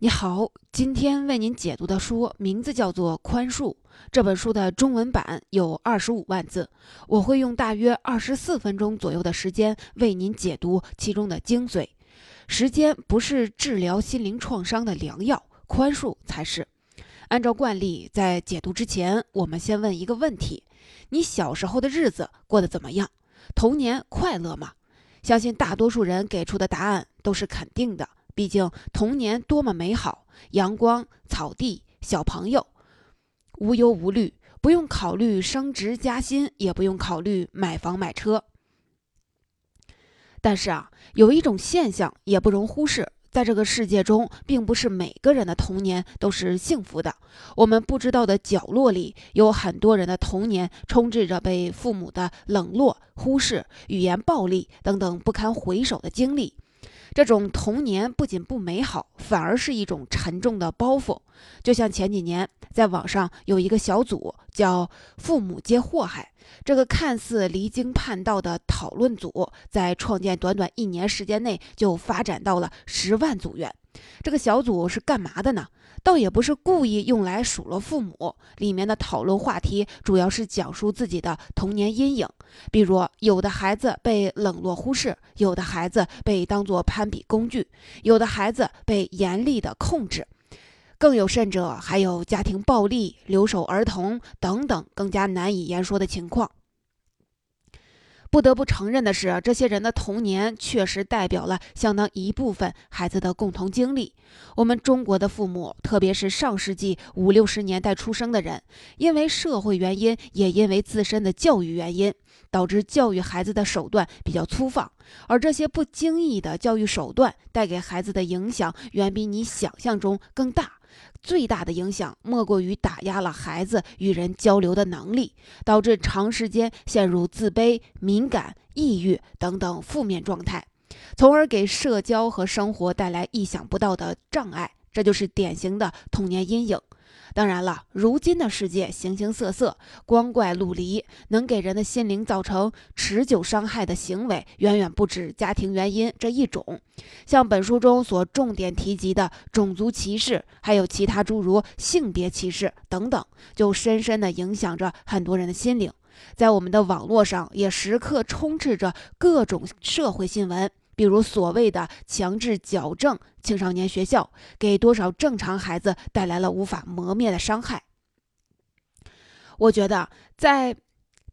你好，今天为您解读的书名字叫做《宽恕》。这本书的中文版有二十五万字，我会用大约二十四分钟左右的时间为您解读其中的精髓。时间不是治疗心灵创伤的良药，宽恕才是。按照惯例，在解读之前，我们先问一个问题：你小时候的日子过得怎么样？童年快乐吗？相信大多数人给出的答案都是肯定的。毕竟童年多么美好，阳光、草地、小朋友，无忧无虑，不用考虑升职加薪，也不用考虑买房买车。但是啊，有一种现象也不容忽视，在这个世界中，并不是每个人的童年都是幸福的。我们不知道的角落里，有很多人的童年充斥着被父母的冷落、忽视、语言暴力等等不堪回首的经历。这种童年不仅不美好，反而是一种沉重的包袱。就像前几年在网上有一个小组叫“父母皆祸害”，这个看似离经叛道的讨论组，在创建短短一年时间内就发展到了十万组员。这个小组是干嘛的呢？倒也不是故意用来数落父母，里面的讨论话题主要是讲述自己的童年阴影，比如有的孩子被冷落忽视，有的孩子被当作攀比工具，有的孩子被严厉的控制，更有甚者还有家庭暴力、留守儿童等等更加难以言说的情况。不得不承认的是，这些人的童年确实代表了相当一部分孩子的共同经历。我们中国的父母，特别是上世纪五六十年代出生的人，因为社会原因，也因为自身的教育原因，导致教育孩子的手段比较粗放。而这些不经意的教育手段带给孩子的影响，远比你想象中更大。最大的影响莫过于打压了孩子与人交流的能力，导致长时间陷入自卑、敏感、抑郁等等负面状态，从而给社交和生活带来意想不到的障碍。这就是典型的童年阴影。当然了，如今的世界形形色色，光怪陆离，能给人的心灵造成持久伤害的行为，远远不止家庭原因这一种。像本书中所重点提及的种族歧视，还有其他诸如性别歧视等等，就深深地影响着很多人的心灵。在我们的网络上，也时刻充斥着各种社会新闻。比如所谓的强制矫正青少年学校，给多少正常孩子带来了无法磨灭的伤害。我觉得，在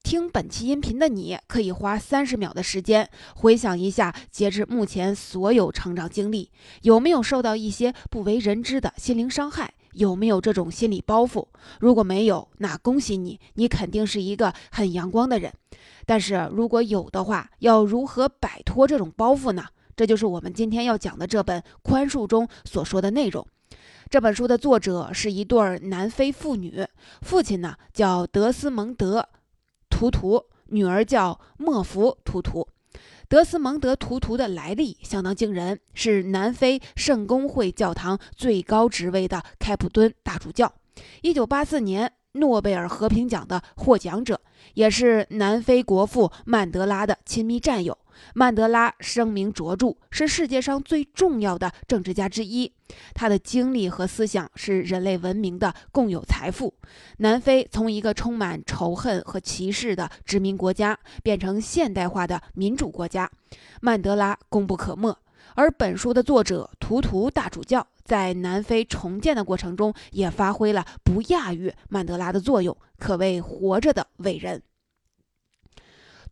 听本期音频的你，可以花三十秒的时间，回想一下截至目前所有成长经历，有没有受到一些不为人知的心灵伤害？有没有这种心理包袱？如果没有，那恭喜你，你肯定是一个很阳光的人。但是如果有的话，要如何摆脱这种包袱呢？这就是我们今天要讲的这本《宽恕》中所说的内容。这本书的作者是一对南非父女，父亲呢叫德斯蒙德·图图，女儿叫莫福·图图。德斯蒙德·图图的来历相当惊人，是南非圣公会教堂最高职位的开普敦大主教。一九八四年。诺贝尔和平奖的获奖者，也是南非国父曼德拉的亲密战友。曼德拉声名卓著，是世界上最重要的政治家之一。他的经历和思想是人类文明的共有财富。南非从一个充满仇恨和歧视的殖民国家，变成现代化的民主国家，曼德拉功不可没。而本书的作者图图大主教。在南非重建的过程中，也发挥了不亚于曼德拉的作用，可谓活着的伟人。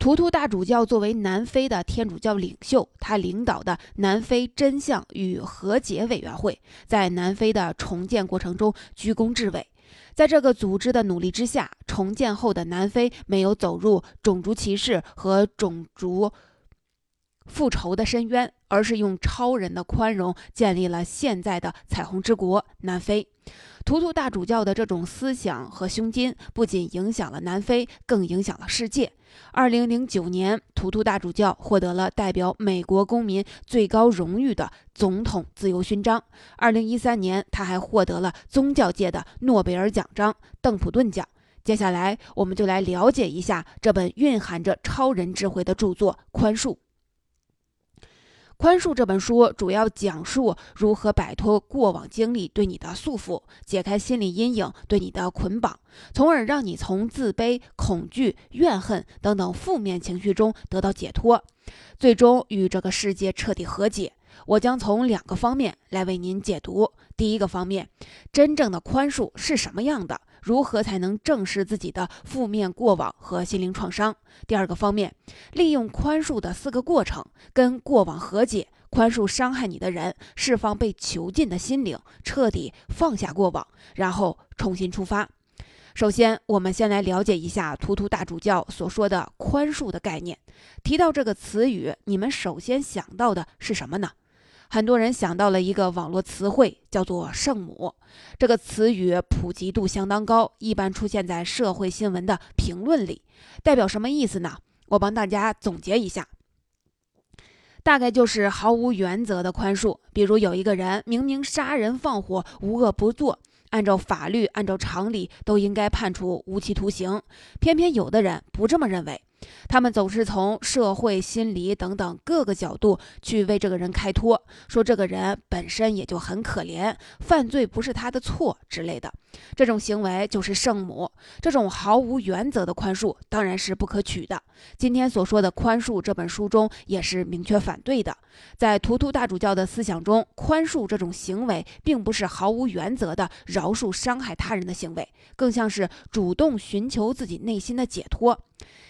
图图大主教作为南非的天主教领袖，他领导的南非真相与和解委员会，在南非的重建过程中居功至伟。在这个组织的努力之下，重建后的南非没有走入种族歧视和种族。复仇的深渊，而是用超人的宽容建立了现在的彩虹之国南非。图图大主教的这种思想和胸襟，不仅影响了南非，更影响了世界。二零零九年，图图大主教获得了代表美国公民最高荣誉的总统自由勋章。二零一三年，他还获得了宗教界的诺贝尔奖章——邓普顿奖。接下来，我们就来了解一下这本蕴含着超人智慧的著作《宽恕》。宽恕这本书主要讲述如何摆脱过往经历对你的束缚，解开心理阴影对你的捆绑，从而让你从自卑、恐惧、怨恨等等负面情绪中得到解脱，最终与这个世界彻底和解。我将从两个方面来为您解读。第一个方面，真正的宽恕是什么样的？如何才能正视自己的负面过往和心灵创伤？第二个方面，利用宽恕的四个过程，跟过往和解，宽恕伤害你的人，释放被囚禁的心灵，彻底放下过往，然后重新出发。首先，我们先来了解一下图图大主教所说的宽恕的概念。提到这个词语，你们首先想到的是什么呢？很多人想到了一个网络词汇，叫做“圣母”。这个词语普及度相当高，一般出现在社会新闻的评论里。代表什么意思呢？我帮大家总结一下，大概就是毫无原则的宽恕。比如有一个人明明杀人放火，无恶不作，按照法律、按照常理都应该判处无期徒刑，偏偏有的人不这么认为。他们总是从社会、心理等等各个角度去为这个人开脱，说这个人本身也就很可怜，犯罪不是他的错之类的。这种行为就是圣母，这种毫无原则的宽恕当然是不可取的。今天所说的宽恕，这本书中也是明确反对的。在图图大主教的思想中，宽恕这种行为并不是毫无原则的饶恕伤害他人的行为，更像是主动寻求自己内心的解脱。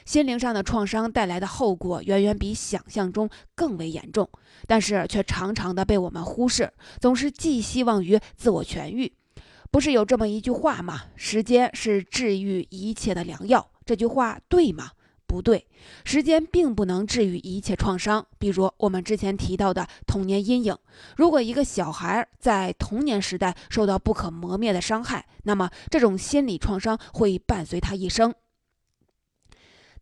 心灵上的创伤带来的后果远远比想象中更为严重，但是却常常的被我们忽视，总是寄希望于自我痊愈。不是有这么一句话吗？时间是治愈一切的良药。这句话对吗？不对，时间并不能治愈一切创伤。比如我们之前提到的童年阴影，如果一个小孩在童年时代受到不可磨灭的伤害，那么这种心理创伤会伴随他一生。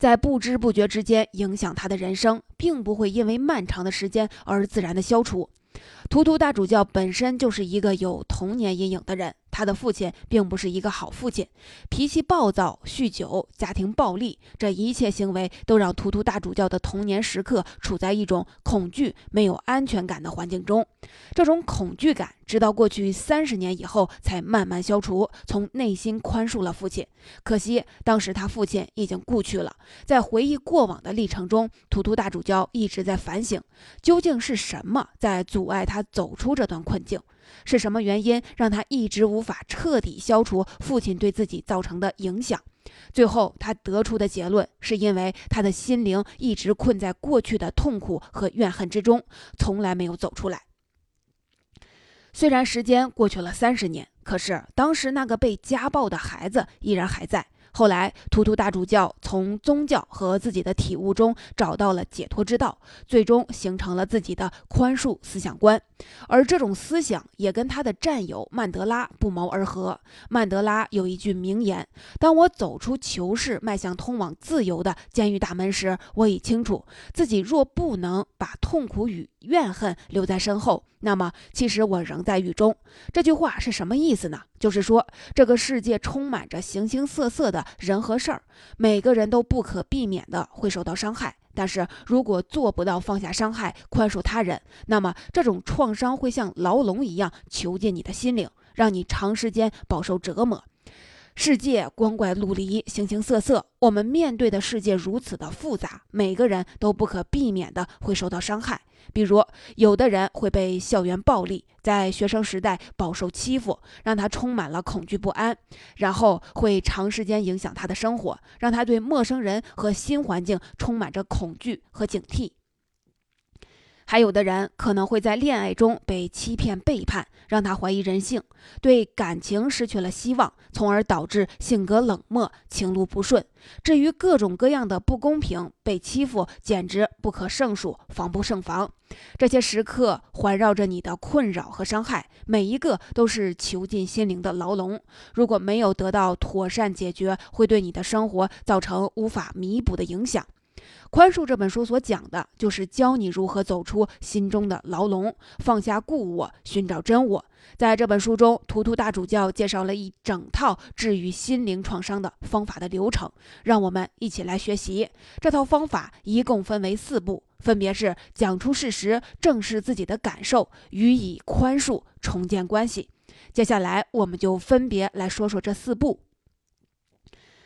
在不知不觉之间影响他的人生，并不会因为漫长的时间而自然的消除。图图大主教本身就是一个有童年阴影的人。他的父亲并不是一个好父亲，脾气暴躁、酗酒、家庭暴力，这一切行为都让图图大主教的童年时刻处在一种恐惧、没有安全感的环境中。这种恐惧感，直到过去三十年以后才慢慢消除，从内心宽恕了父亲。可惜当时他父亲已经故去了。在回忆过往的历程中，图图大主教一直在反省，究竟是什么在阻碍他走出这段困境。是什么原因让他一直无法彻底消除父亲对自己造成的影响？最后，他得出的结论是因为他的心灵一直困在过去的痛苦和怨恨之中，从来没有走出来。虽然时间过去了三十年，可是当时那个被家暴的孩子依然还在。后来，图图大主教从宗教和自己的体悟中找到了解脱之道，最终形成了自己的宽恕思想观。而这种思想也跟他的战友曼德拉不谋而合。曼德拉有一句名言：“当我走出囚室，迈向通往自由的监狱大门时，我已清楚，自己若不能把痛苦与怨恨留在身后。”那么，其实我仍在狱中。这句话是什么意思呢？就是说，这个世界充满着形形色色的人和事儿，每个人都不可避免的会受到伤害。但是如果做不到放下伤害、宽恕他人，那么这种创伤会像牢笼一样囚禁你的心灵，让你长时间饱受折磨。世界光怪陆离，形形色色。我们面对的世界如此的复杂，每个人都不可避免的会受到伤害。比如，有的人会被校园暴力，在学生时代饱受欺负，让他充满了恐惧不安，然后会长时间影响他的生活，让他对陌生人和新环境充满着恐惧和警惕。还有的人可能会在恋爱中被欺骗背叛，让他怀疑人性，对感情失去了希望，从而导致性格冷漠、情路不顺。至于各种各样的不公平、被欺负，简直不可胜数，防不胜防。这些时刻环绕着你的困扰和伤害，每一个都是囚禁心灵的牢笼。如果没有得到妥善解决，会对你的生活造成无法弥补的影响。宽恕这本书所讲的，就是教你如何走出心中的牢笼，放下故我，寻找真我。在这本书中，图图大主教介绍了一整套治愈心灵创伤的方法的流程，让我们一起来学习。这套方法一共分为四步：分别是讲出事实、正视自己的感受、予以宽恕、重建关系。接下来，我们就分别来说说这四步。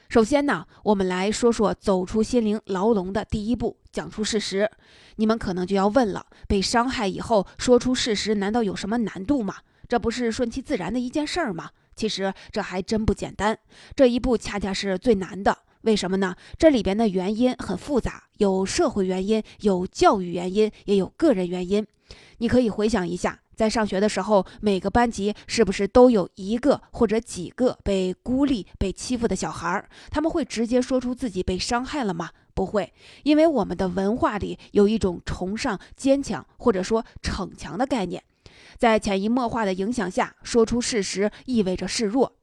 首先呢，我们来说说走出心灵牢笼的第一步：讲出事实。你们可能就要问了，被伤害以后说出事实，难道有什么难度吗？这不是顺其自然的一件事儿吗？其实这还真不简单，这一步恰恰是最难的。为什么呢？这里边的原因很复杂，有社会原因，有教育原因，也有个人原因。你可以回想一下，在上学的时候，每个班级是不是都有一个或者几个被孤立、被欺负的小孩？他们会直接说出自己被伤害了吗？不会，因为我们的文化里有一种崇尚坚强或者说逞强的概念，在潜移默化的影响下，说出事实意味着示弱。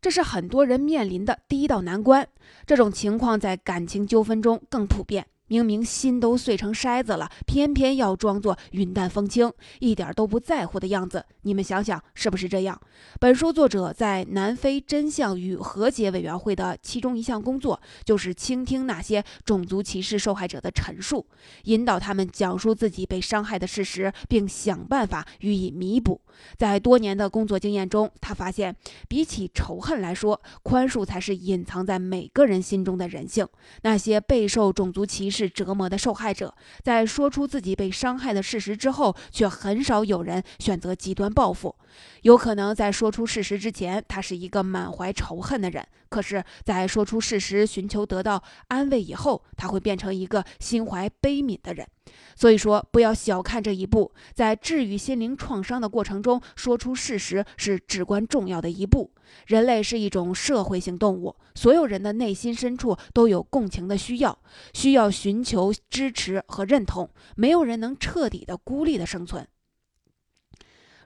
这是很多人面临的第一道难关。这种情况在感情纠纷中更普遍。明明心都碎成筛子了，偏偏要装作云淡风轻，一点都不在乎的样子。你们想想，是不是这样？本书作者在南非真相与和解委员会的其中一项工作，就是倾听那些种族歧视受害者的陈述，引导他们讲述自己被伤害的事实，并想办法予以弥补。在多年的工作经验中，他发现，比起仇恨来说，宽恕才是隐藏在每个人心中的人性。那些备受种族歧视。是折磨的受害者，在说出自己被伤害的事实之后，却很少有人选择极端报复。有可能在说出事实之前，他是一个满怀仇恨的人；可是，在说出事实、寻求得到安慰以后，他会变成一个心怀悲悯的人。所以说，不要小看这一步，在治愈心灵创伤的过程中，说出事实是至关重要的一步。人类是一种社会性动物，所有人的内心深处都有共情的需要，需要寻求支持和认同。没有人能彻底的孤立的生存。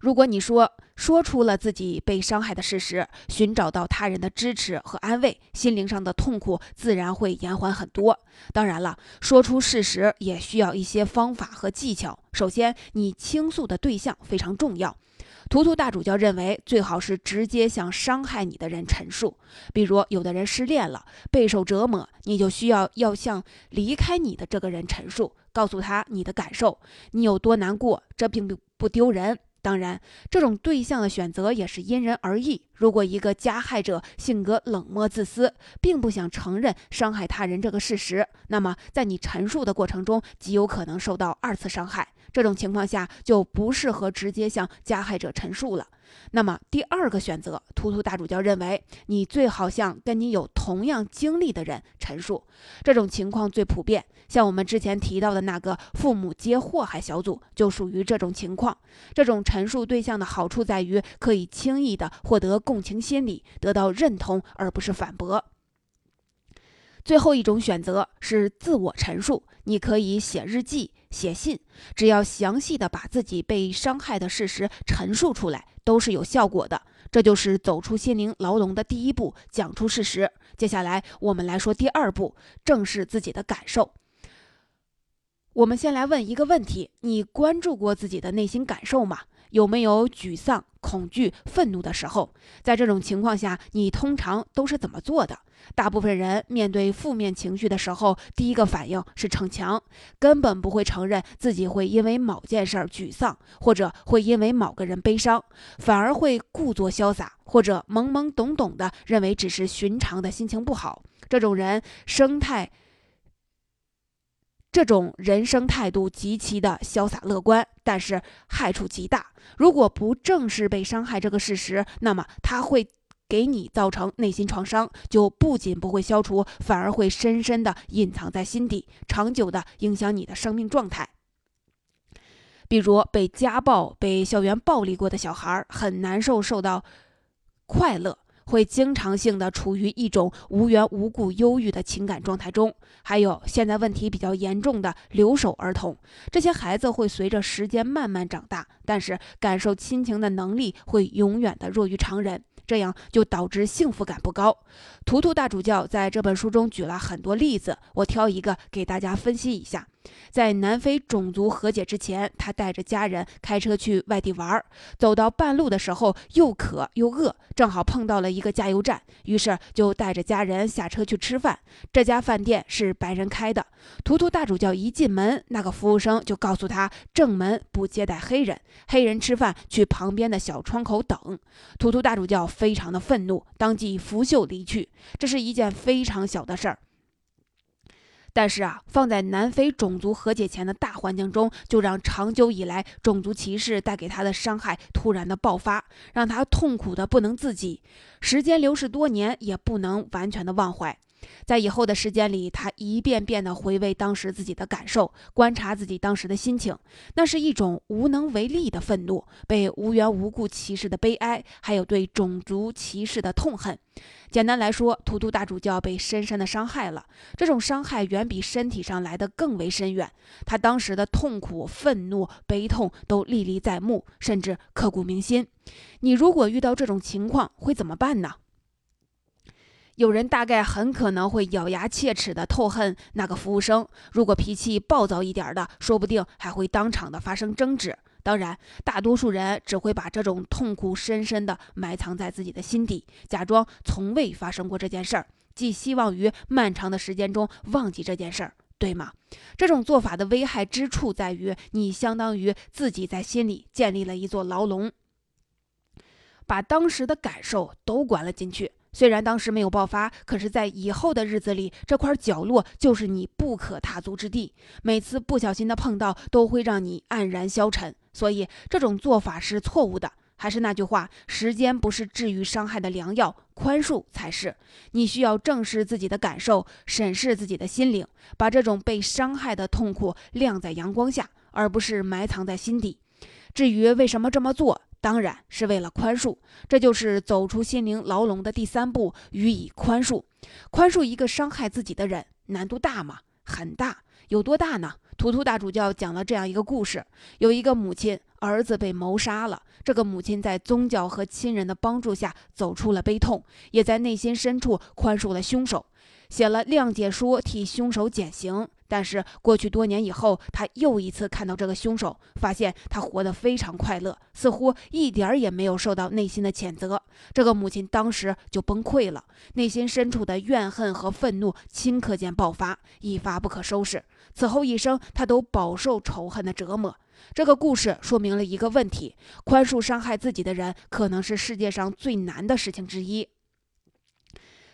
如果你说说出了自己被伤害的事实，寻找到他人的支持和安慰，心灵上的痛苦自然会延缓很多。当然了，说出事实也需要一些方法和技巧。首先，你倾诉的对象非常重要。图图大主教认为，最好是直接向伤害你的人陈述。比如，有的人失恋了，备受折磨，你就需要要向离开你的这个人陈述，告诉他你的感受，你有多难过，这并不不丢人。当然，这种对象的选择也是因人而异。如果一个加害者性格冷漠自私，并不想承认伤害他人这个事实，那么在你陈述的过程中，极有可能受到二次伤害。这种情况下，就不适合直接向加害者陈述了。那么第二个选择，图图大主教认为，你最好向跟你有同样经历的人陈述。这种情况最普遍，像我们之前提到的那个父母皆祸害小组，就属于这种情况。这种陈述对象的好处在于，可以轻易的获得共情心理，得到认同，而不是反驳。最后一种选择是自我陈述，你可以写日记、写信，只要详细的把自己被伤害的事实陈述出来。都是有效果的，这就是走出心灵牢笼的第一步，讲出事实。接下来我们来说第二步，正视自己的感受。我们先来问一个问题：你关注过自己的内心感受吗？有没有沮丧、恐惧、愤怒的时候？在这种情况下，你通常都是怎么做的？大部分人面对负面情绪的时候，第一个反应是逞强，根本不会承认自己会因为某件事儿沮丧，或者会因为某个人悲伤，反而会故作潇洒，或者懵懵懂懂的认为只是寻常的心情不好。这种人生态。这种人生态度极其的潇洒乐观，但是害处极大。如果不正视被伤害这个事实，那么他会给你造成内心创伤，就不仅不会消除，反而会深深的隐藏在心底，长久的影响你的生命状态。比如被家暴、被校园暴力过的小孩，很难受，受到快乐。会经常性的处于一种无缘无故忧郁的情感状态中，还有现在问题比较严重的留守儿童，这些孩子会随着时间慢慢长大，但是感受亲情的能力会永远的弱于常人，这样就导致幸福感不高。图图大主教在这本书中举了很多例子，我挑一个给大家分析一下。在南非种族和解之前，他带着家人开车去外地玩儿，走到半路的时候又渴又饿，正好碰到了一个加油站，于是就带着家人下车去吃饭。这家饭店是白人开的。图图大主教一进门，那个服务生就告诉他，正门不接待黑人，黑人吃饭去旁边的小窗口等。图图大主教非常的愤怒，当即拂袖离去。这是一件非常小的事儿。但是啊，放在南非种族和解前的大环境中，就让长久以来种族歧视带给他的伤害突然的爆发，让他痛苦的不能自己。时间流逝多年，也不能完全的忘怀。在以后的时间里，他一遍遍地回味当时自己的感受，观察自己当时的心情，那是一种无能为力的愤怒，被无缘无故歧视的悲哀，还有对种族歧视的痛恨。简单来说，图图大主教被深深的伤害了，这种伤害远比身体上来的更为深远。他当时的痛苦、愤怒、悲痛都历历在目，甚至刻骨铭心。你如果遇到这种情况，会怎么办呢？有人大概很可能会咬牙切齿的痛恨那个服务生，如果脾气暴躁一点的，说不定还会当场的发生争执。当然，大多数人只会把这种痛苦深深的埋藏在自己的心底，假装从未发生过这件事儿，寄希望于漫长的时间中忘记这件事儿，对吗？这种做法的危害之处在于，你相当于自己在心里建立了一座牢笼，把当时的感受都关了进去。虽然当时没有爆发，可是，在以后的日子里，这块角落就是你不可踏足之地。每次不小心的碰到，都会让你黯然消沉。所以，这种做法是错误的。还是那句话，时间不是治愈伤害的良药，宽恕才是。你需要正视自己的感受，审视自己的心灵，把这种被伤害的痛苦晾在阳光下，而不是埋藏在心底。至于为什么这么做？当然是为了宽恕，这就是走出心灵牢笼的第三步，予以宽恕。宽恕一个伤害自己的人，难度大吗？很大，有多大呢？图图大主教讲了这样一个故事：有一个母亲，儿子被谋杀了，这个母亲在宗教和亲人的帮助下走出了悲痛，也在内心深处宽恕了凶手，写了谅解书替凶手减刑。但是过去多年以后，他又一次看到这个凶手，发现他活得非常快乐，似乎一点也没有受到内心的谴责。这个母亲当时就崩溃了，内心深处的怨恨和愤怒顷刻间爆发，一发不可收拾。此后一生，他都饱受仇恨的折磨。这个故事说明了一个问题：宽恕伤害自己的人，可能是世界上最难的事情之一。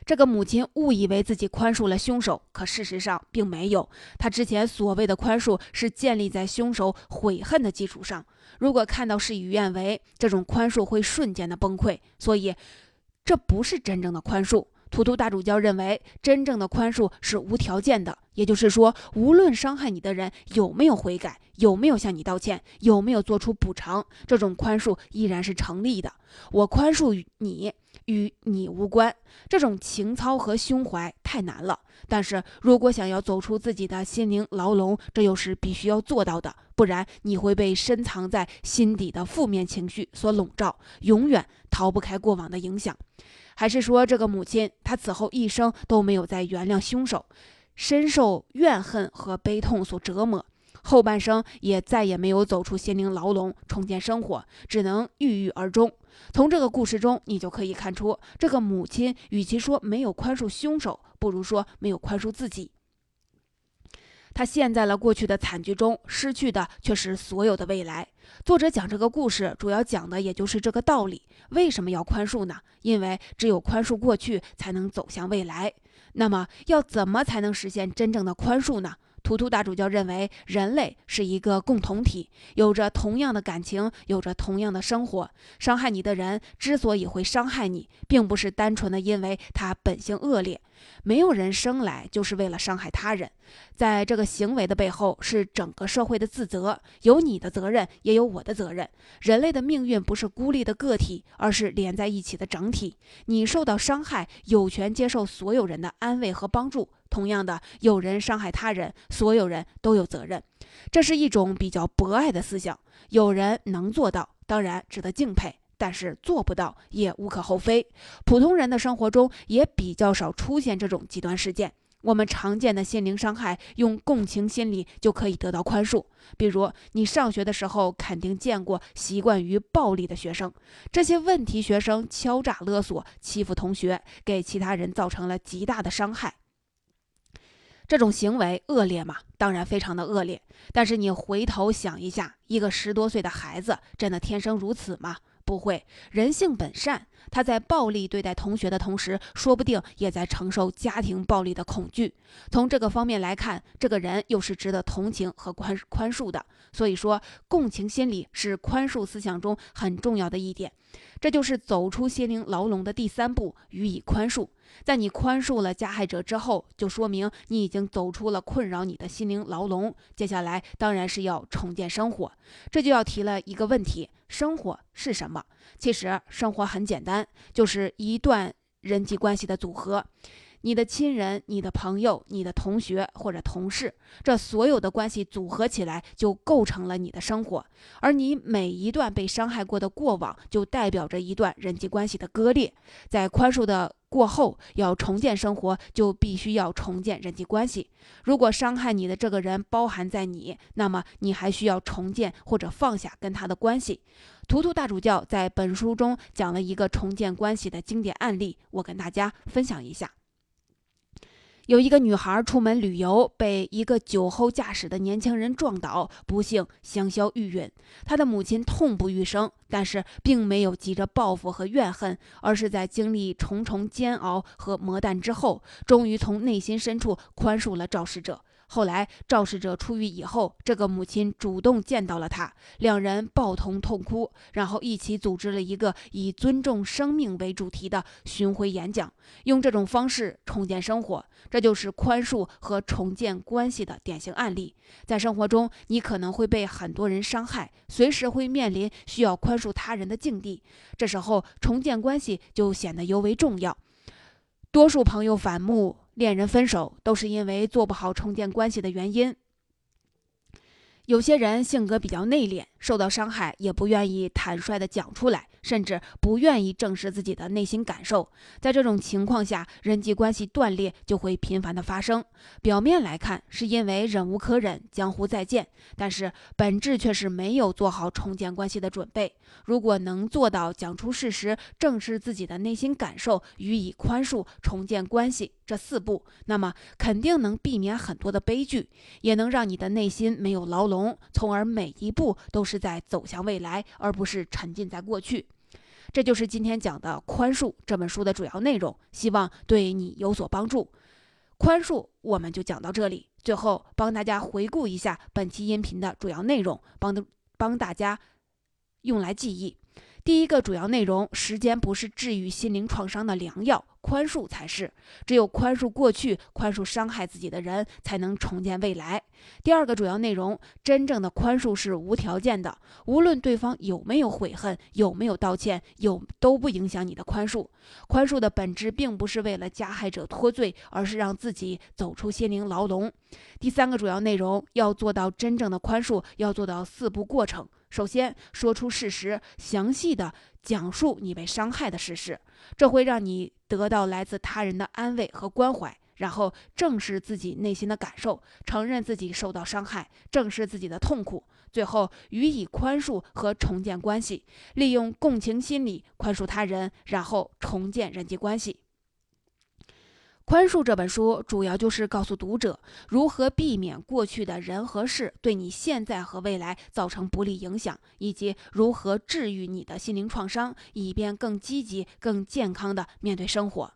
这个母亲误以为自己宽恕了凶手，可事实上并没有。她之前所谓的宽恕是建立在凶手悔恨的基础上。如果看到事与愿违，这种宽恕会瞬间的崩溃。所以，这不是真正的宽恕。图图大主教认为，真正的宽恕是无条件的，也就是说，无论伤害你的人有没有悔改，有没有向你道歉，有没有做出补偿，这种宽恕依然是成立的。我宽恕你。与你无关，这种情操和胸怀太难了。但是如果想要走出自己的心灵牢笼，这又是必须要做到的，不然你会被深藏在心底的负面情绪所笼罩，永远逃不开过往的影响。还是说，这个母亲她此后一生都没有再原谅凶手，深受怨恨和悲痛所折磨。后半生也再也没有走出心灵牢笼，重建生活，只能郁郁而终。从这个故事中，你就可以看出，这个母亲与其说没有宽恕凶手，不如说没有宽恕自己。他陷在了过去的惨剧中，失去的却是所有的未来。作者讲这个故事，主要讲的也就是这个道理。为什么要宽恕呢？因为只有宽恕过去，才能走向未来。那么，要怎么才能实现真正的宽恕呢？图图大主教认为，人类是一个共同体，有着同样的感情，有着同样的生活。伤害你的人之所以会伤害你，并不是单纯的因为他本性恶劣。没有人生来就是为了伤害他人，在这个行为的背后是整个社会的自责，有你的责任，也有我的责任。人类的命运不是孤立的个体，而是连在一起的整体。你受到伤害，有权接受所有人的安慰和帮助。同样的，有人伤害他人，所有人都有责任。这是一种比较博爱的思想。有人能做到，当然值得敬佩。但是做不到也无可厚非。普通人的生活中也比较少出现这种极端事件。我们常见的心灵伤害，用共情心理就可以得到宽恕。比如，你上学的时候肯定见过习惯于暴力的学生，这些问题学生敲诈勒索、欺负同学，给其他人造成了极大的伤害。这种行为恶劣吗？当然非常的恶劣。但是你回头想一下，一个十多岁的孩子真的天生如此吗？不会，人性本善。他在暴力对待同学的同时，说不定也在承受家庭暴力的恐惧。从这个方面来看，这个人又是值得同情和宽宽恕的。所以说，共情心理是宽恕思想中很重要的一点。这就是走出心灵牢笼的第三步，予以宽恕。在你宽恕了加害者之后，就说明你已经走出了困扰你的心灵牢笼。接下来当然是要重建生活，这就要提了一个问题：生活是什么？其实生活很简单，就是一段人际关系的组合。你的亲人、你的朋友、你的同学或者同事，这所有的关系组合起来，就构成了你的生活。而你每一段被伤害过的过往，就代表着一段人际关系的割裂。在宽恕的过后，要重建生活，就必须要重建人际关系。如果伤害你的这个人包含在你，那么你还需要重建或者放下跟他的关系。图图大主教在本书中讲了一个重建关系的经典案例，我跟大家分享一下。有一个女孩出门旅游，被一个酒后驾驶的年轻人撞倒，不幸香消玉殒。她的母亲痛不欲生，但是并没有急着报复和怨恨，而是在经历重重煎熬和磨难之后，终于从内心深处宽恕了肇事者。后来肇事者出狱以后，这个母亲主动见到了他，两人抱头痛哭，然后一起组织了一个以尊重生命为主题的巡回演讲，用这种方式重建生活。这就是宽恕和重建关系的典型案例。在生活中，你可能会被很多人伤害，随时会面临需要宽恕他人的境地，这时候重建关系就显得尤为重要。多数朋友反目。恋人分手都是因为做不好重建关系的原因。有些人性格比较内敛，受到伤害也不愿意坦率地讲出来。甚至不愿意正视自己的内心感受，在这种情况下，人际关系断裂就会频繁的发生。表面来看是因为忍无可忍，江湖再见，但是本质却是没有做好重建关系的准备。如果能做到讲出事实，正视自己的内心感受，予以宽恕，重建关系这四步，那么肯定能避免很多的悲剧，也能让你的内心没有牢笼，从而每一步都是在走向未来，而不是沉浸在过去。这就是今天讲的《宽恕》这本书的主要内容，希望对你有所帮助。宽恕我们就讲到这里，最后帮大家回顾一下本期音频的主要内容，帮帮大家用来记忆。第一个主要内容：时间不是治愈心灵创伤的良药，宽恕才是。只有宽恕过去，宽恕伤害自己的人，才能重建未来。第二个主要内容：真正的宽恕是无条件的，无论对方有没有悔恨，有没有道歉，有都不影响你的宽恕。宽恕的本质并不是为了加害者脱罪，而是让自己走出心灵牢笼。第三个主要内容：要做到真正的宽恕，要做到四步过程。首先说出事实，详细的讲述你被伤害的事实，这会让你得到来自他人的安慰和关怀。然后正视自己内心的感受，承认自己受到伤害，正视自己的痛苦。最后予以宽恕和重建关系，利用共情心理宽恕他人，然后重建人际关系。宽恕这本书主要就是告诉读者如何避免过去的人和事对你现在和未来造成不利影响，以及如何治愈你的心灵创伤，以便更积极、更健康的面对生活。